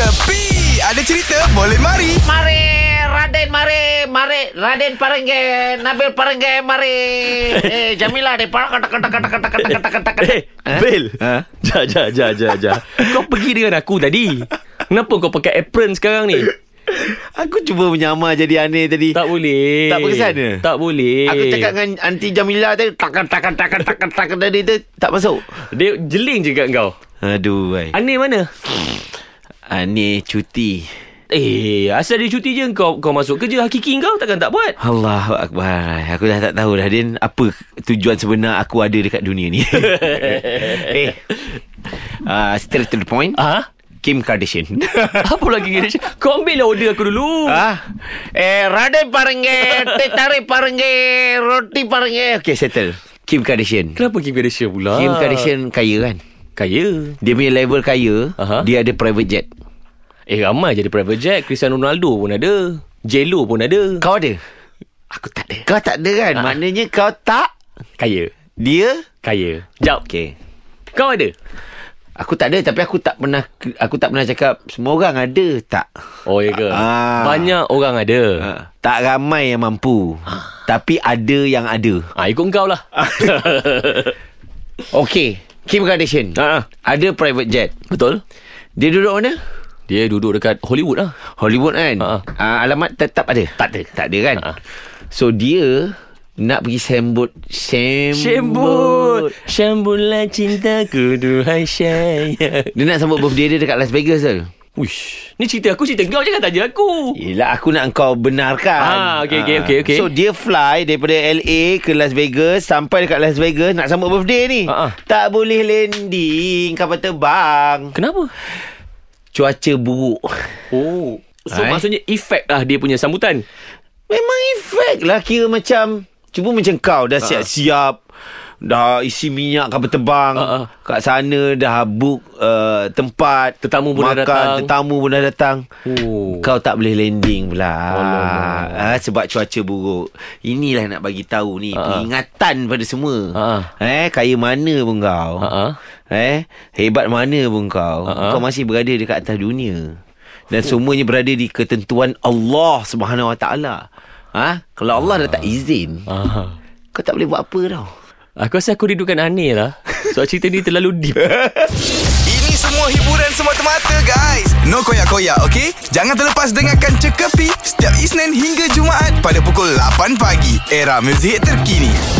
Kepi Ada cerita boleh mari Mari Raden mari Mari Raden Parengge Nabil Parengge mari Eh Jamila de Parang kata kata kata kata kata kata kata kata Eh, Bil. Ha? Ja, ja, ja, ja, ja. Kau pergi dengan aku tadi. Kenapa kau pakai apron sekarang ni? Aku cuba menyamar jadi aneh tadi Tak boleh. Tak berkesan ke? Tak boleh. Aku cakap dengan Aunty Jamila tadi Takan takan takan takan takan tadi tu Tak masuk Dia jeling je kat kau. Aduh ay. Aneh mana? Aneh cuti Eh, asal dia cuti je kau kau masuk kerja hakiki kau takkan tak buat. Allahu Akbar Aku dah tak tahu dah Din Apa tujuan sebenar aku ada dekat dunia ni Eh uh, Straight to the point Ah? Kim Kardashian Apa lagi ni? Kau ambil lah order aku dulu. Ah, Eh Raden Parengge Teh tarik Parengge Roti Parengge Okay settle Kim Kardashian Kenapa Kim Kardashian pula? Kim Kardashian kaya kan Kaya. Dia punya level kaya Aha. Dia ada private jet Eh, ramai jadi private jet. Cristiano Ronaldo pun ada. J-Lo pun ada. Kau ada? Aku tak ada. Kau tak ada kan? Ah. Maknanya kau tak Kaya. Dia Kaya. Jap. Okay Kau ada? Aku tak ada Tapi aku tak pernah Aku tak pernah cakap Semua orang ada Tak Oh, ya ke? Ah. Banyak orang ada. uh, Tak ramai yang mampu Tapi ada yang ada Ah, ikut kau lah. Okay Kim Kardashian ah. Ada private jet Betul? Dia duduk mana? Dia duduk dekat Hollywood lah. Hollywood kan Ha. uh, Alamat tetap ada? Tak ada Tak ada kan Ha. So dia Nak pergi sambut Sambut Shambut Shambutlah cintaku Duhai sayang Dia nak sambut birthday dia dekat Las Vegas tu Uish Ni cerita aku Cerita kau Jangan tanya aku Yelah aku nak kau benarkan Ah, okey, okey, okey, okey. So dia fly Daripada LA Ke Las Vegas Sampai dekat Las Vegas Nak sambut birthday ni Ah, ah. Tak boleh landing Kapal terbang Kenapa? Cuaca buruk. Oh. So Hai. maksudnya Efek lah dia punya sambutan? Memang efek lah. Kira macam Cuba macam kau Ah. Dah siap-siap Dah isi minyak kapal terbang ah. Kat sana dah book uh, tempat Tetamu pun dah makan, datang. Tetamu pun dah datang Oh Kau tak boleh landing pula Alamak. ah, Sebab cuaca buruk Inilah nak bagi tahu ni ah. Peringatan pada semua Ah, Eh kaya mana pun kau ah. Eh hebat mana pun kau ah. Kau masih berada dekat atas dunia Dan semuanya berada di ketentuan Allah Subhanahu Wa Taala. Ha? Kalau Allah dah tak izin Ah. Kau tak boleh buat apa tau Aku rasa aku rindukan aneh lah. Sebab cerita ni terlalu deep. Ini semua hiburan semata-mata guys. No koyak-koyak ok Jangan terlepas dengarkan Cekapi Setiap Isnin hingga Jumaat Pada pukul 8 pagi. Era muzik terkini